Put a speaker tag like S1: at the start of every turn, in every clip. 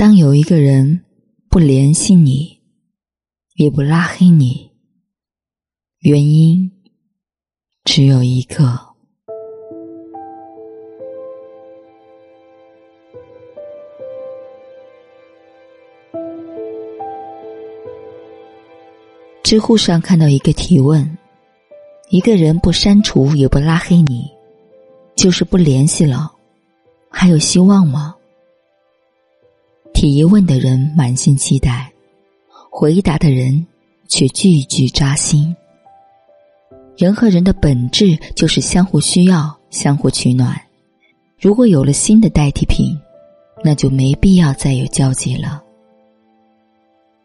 S1: 当有一个人不联系你，也不拉黑你，原因只有一个。知乎上看到一个提问：一个人不删除也不拉黑你，就是不联系了，还有希望吗？提问的人满心期待，回答的人却句句扎心。人和人的本质就是相互需要、相互取暖。如果有了新的代替品，那就没必要再有交集了。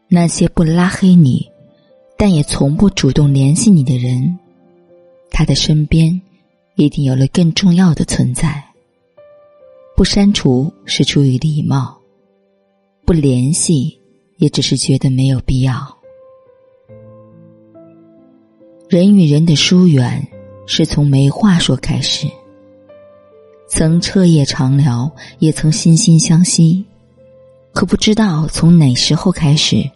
S1: 那些不拉黑你。但也从不主动联系你的人，他的身边一定有了更重要的存在。不删除是出于礼貌，不联系也只是觉得没有必要。人与人的疏远是从没话说开始，曾彻夜长聊，也曾惺惺相惜，可不知道从哪时候开始，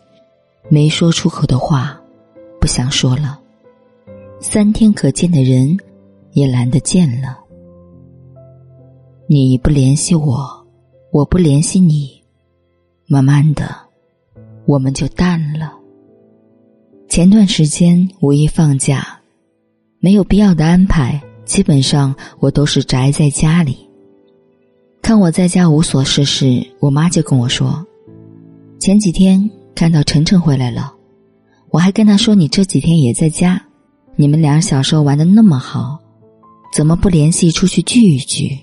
S1: 没说出口的话。不想说了，三天可见的人，也懒得见了。你不联系我，我不联系你，慢慢的，我们就淡了。前段时间五一放假，没有必要的安排，基本上我都是宅在家里。看我在家无所事事，我妈就跟我说：“前几天看到晨晨回来了。”我还跟他说：“你这几天也在家，你们俩小时候玩的那么好，怎么不联系出去聚一聚？”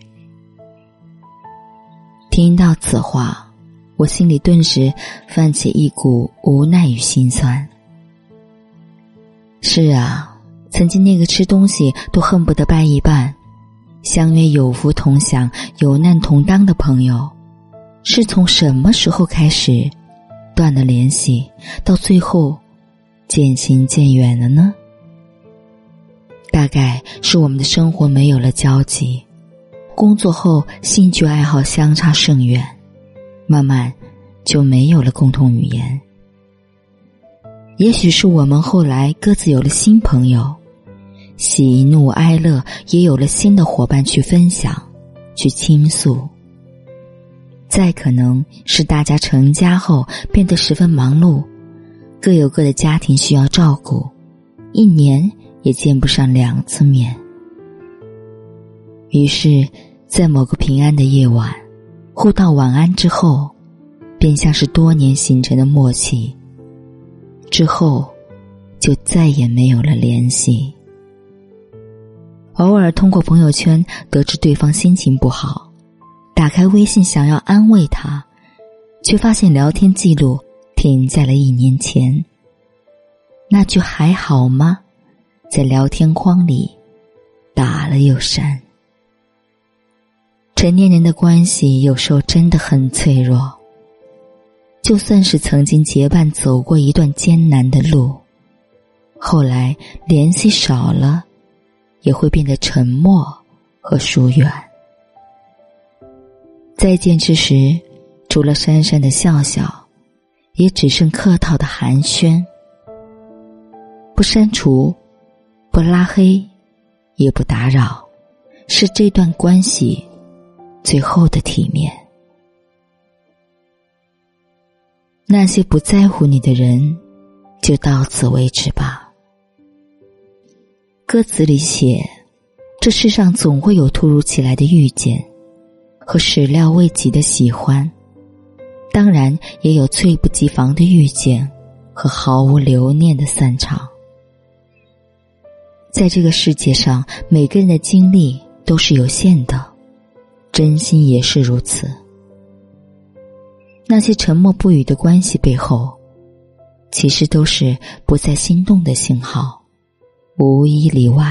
S1: 听到此话，我心里顿时泛起一股无奈与心酸。是啊，曾经那个吃东西都恨不得掰一半，相约有福同享、有难同当的朋友，是从什么时候开始断了联系，到最后？渐行渐远了呢？大概是我们的生活没有了交集，工作后兴趣爱好相差甚远，慢慢就没有了共同语言。也许是我们后来各自有了新朋友，喜怒哀乐也有了新的伙伴去分享、去倾诉。再可能是大家成家后变得十分忙碌。各有各的家庭需要照顾，一年也见不上两次面。于是，在某个平安的夜晚，互道晚安之后，便像是多年形成的默契。之后，就再也没有了联系。偶尔通过朋友圈得知对方心情不好，打开微信想要安慰他，却发现聊天记录。停在了一年前。那句“还好吗”在聊天框里打了又删。成年人的关系有时候真的很脆弱。就算是曾经结伴走过一段艰难的路，后来联系少了，也会变得沉默和疏远。再见之时，除了讪讪的笑笑。也只剩客套的寒暄，不删除，不拉黑，也不打扰，是这段关系最后的体面。那些不在乎你的人，就到此为止吧。歌词里写，这世上总会有突如其来的遇见，和始料未及的喜欢。当然，也有猝不及防的遇见和毫无留念的散场。在这个世界上，每个人的精力都是有限的，真心也是如此。那些沉默不语的关系背后，其实都是不再心动的信号，无一例外。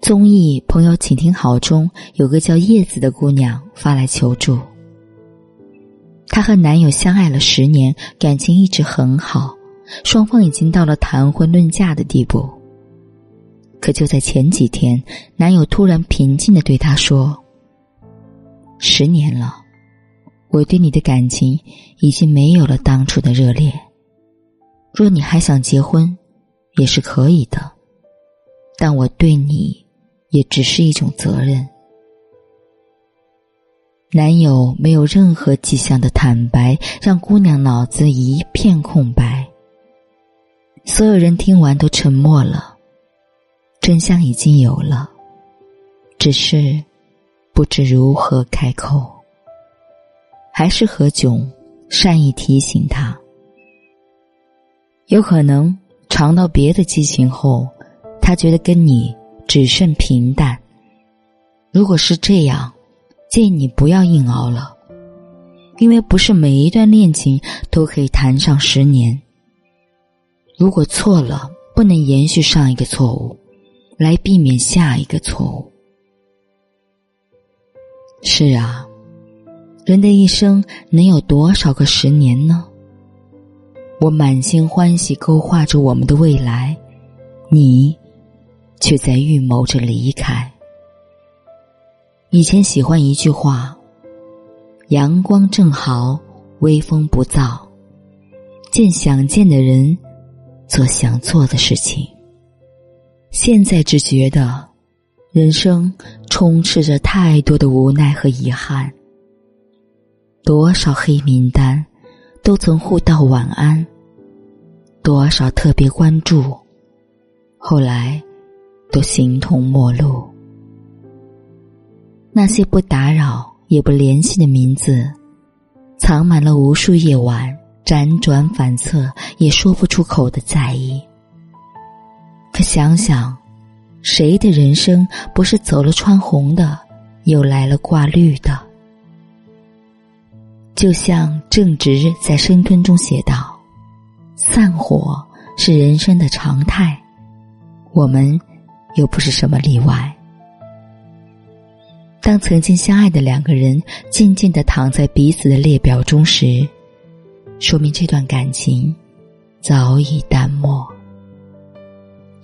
S1: 综艺《朋友，请听好》中有个叫叶子的姑娘发来求助。她和男友相爱了十年，感情一直很好，双方已经到了谈婚论嫁的地步。可就在前几天，男友突然平静的对她说：“十年了，我对你的感情已经没有了当初的热烈。若你还想结婚，也是可以的，但我对你也只是一种责任。男友没有任何迹象的坦白，让姑娘脑子一片空白。所有人听完都沉默了，真相已经有了，只是不知如何开口。还是何炅善意提醒他，有可能尝到别的激情后，他觉得跟你只剩平淡。如果是这样。建议你不要硬熬了，因为不是每一段恋情都可以谈上十年。如果错了，不能延续上一个错误，来避免下一个错误。是啊，人的一生能有多少个十年呢？我满心欢喜勾画着我们的未来，你却在预谋着离开。以前喜欢一句话：“阳光正好，微风不燥，见想见的人，做想做的事情。”现在只觉得，人生充斥着太多的无奈和遗憾。多少黑名单，都曾互道晚安；多少特别关注，后来都形同陌路。那些不打扰也不联系的名字，藏满了无数夜晚辗转反侧也说不出口的在意。可想想，谁的人生不是走了穿红的，又来了挂绿的？就像正直在深蹲中写道：“散伙是人生的常态，我们又不是什么例外。”当曾经相爱的两个人静静的躺在彼此的列表中时，说明这段感情早已淡漠。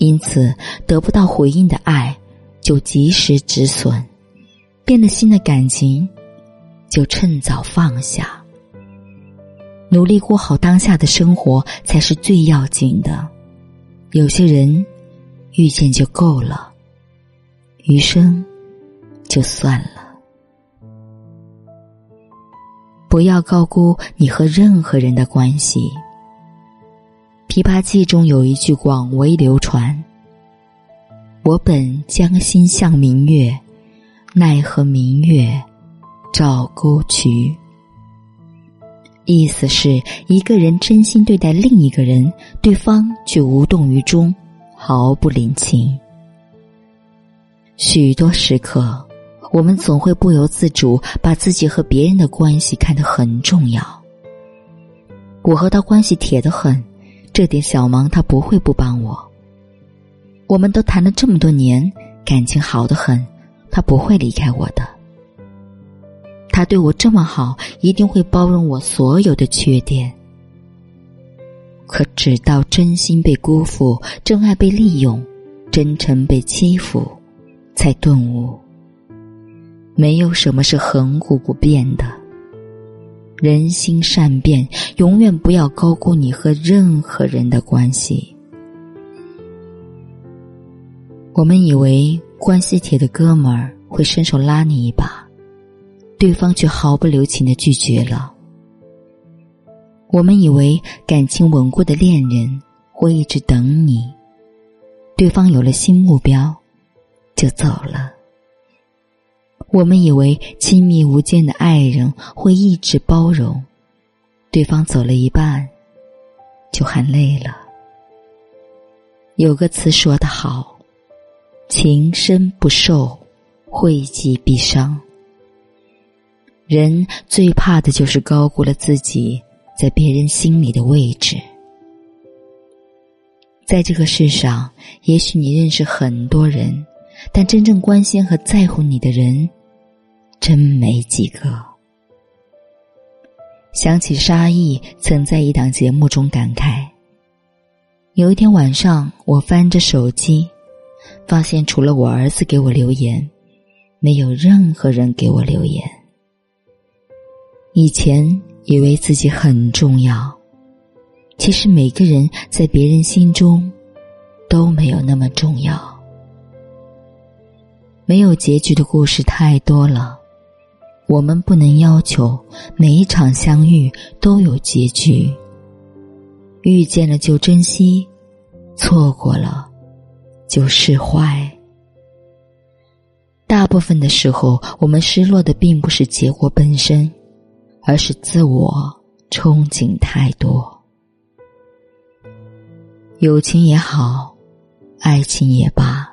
S1: 因此，得不到回应的爱就及时止损，变了心的感情就趁早放下。努力过好当下的生活才是最要紧的。有些人遇见就够了，余生。就算了，不要高估你和任何人的关系。《琵琶记》中有一句广为流传：“我本将心向明月，奈何明月照沟渠。”意思是一个人真心对待另一个人，对方却无动于衷，毫不领情。许多时刻。我们总会不由自主把自己和别人的关系看得很重要。我和他关系铁得很，这点小忙他不会不帮我。我们都谈了这么多年，感情好得很，他不会离开我的。他对我这么好，一定会包容我所有的缺点。可直到真心被辜负，真爱被利用，真诚被欺负，才顿悟。没有什么是恒古不变的。人心善变，永远不要高估你和任何人的关系。我们以为关系铁的哥们儿会伸手拉你一把，对方却毫不留情的拒绝了。我们以为感情稳固的恋人会一直等你，对方有了新目标，就走了。我们以为亲密无间的爱人会一直包容，对方走了一半，就喊累了。有个词说得好：“情深不寿，惠及必伤。”人最怕的就是高估了自己在别人心里的位置。在这个世上，也许你认识很多人，但真正关心和在乎你的人。真没几个。想起沙溢曾在一档节目中感慨：有一天晚上，我翻着手机，发现除了我儿子给我留言，没有任何人给我留言。以前以为自己很重要，其实每个人在别人心中都没有那么重要。没有结局的故事太多了，我们不能要求每一场相遇都有结局。遇见了就珍惜，错过了就释怀。大部分的时候，我们失落的并不是结果本身，而是自我憧憬太多。友情也好，爱情也罢，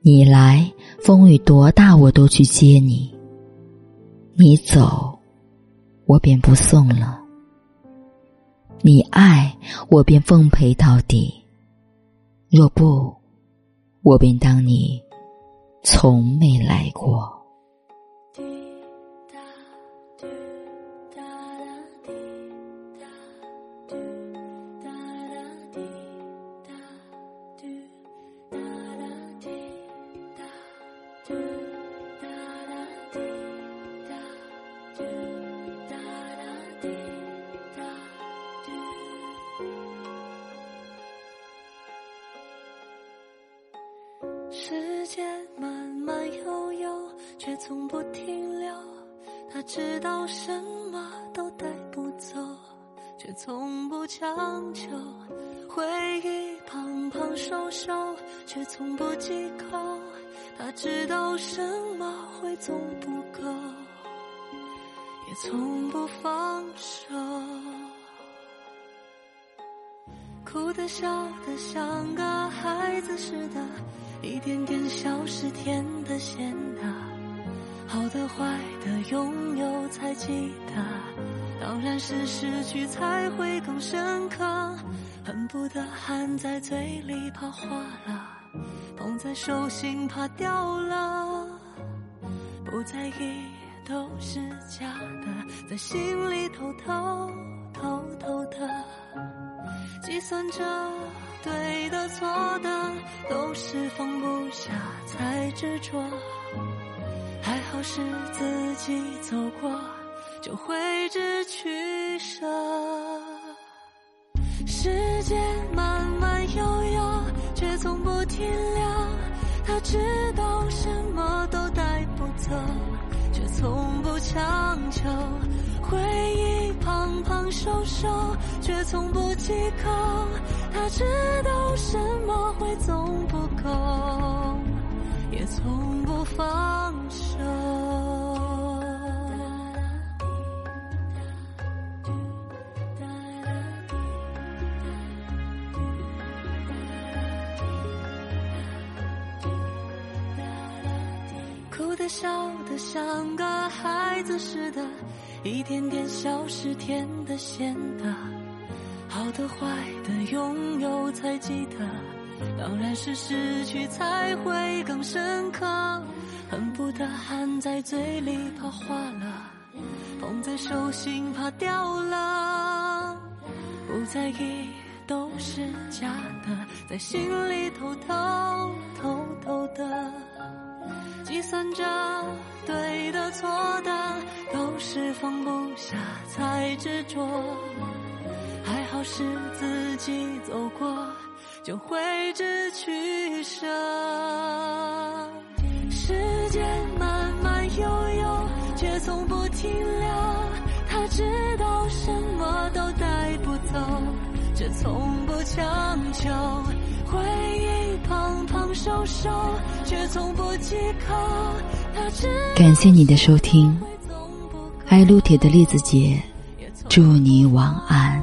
S1: 你来，风雨多大我都去接你；你走，我便不送了。你爱我，便奉陪到底；若不，我便当你从没来过。
S2: 却从不停留。他知道什么都带不走，却从不强求。回忆胖胖瘦瘦，却从不忌口。他知道什么会总不够，也从不放手。哭的笑的像个孩子似的。一点点消失，甜的咸的，好的坏的，拥有才记得。当然是失去才会更深刻，恨不得含在嘴里怕化了，捧在手心怕掉了。不在意都是假的，在心里偷偷偷偷的计算着。对的错的都是放不下才执着，还好是自己走过，就会知取舍。时间慢慢悠悠，却从不停留。他知道什么都带不走，却从不强求。回忆胖胖瘦瘦，却从不忌口。他知道什么会总不够，也从不放笑得像个孩子似的，一点点消失，甜的咸的。好的坏的拥有才记得，当然是失去才会更深刻。恨不得含在嘴里怕化了，捧在手心怕掉了。不在意都是假的，在心里偷偷偷偷的计算着对的错的，都是放不下才执着。还好是自己走过，就挥之取舍。时间慢慢悠悠，却从不停留。他知道什么都带不走，却从不强求。回忆胖胖瘦瘦，却从不忌口。他知
S1: 感谢你的收听，爱撸铁的栗子姐，祝你晚安。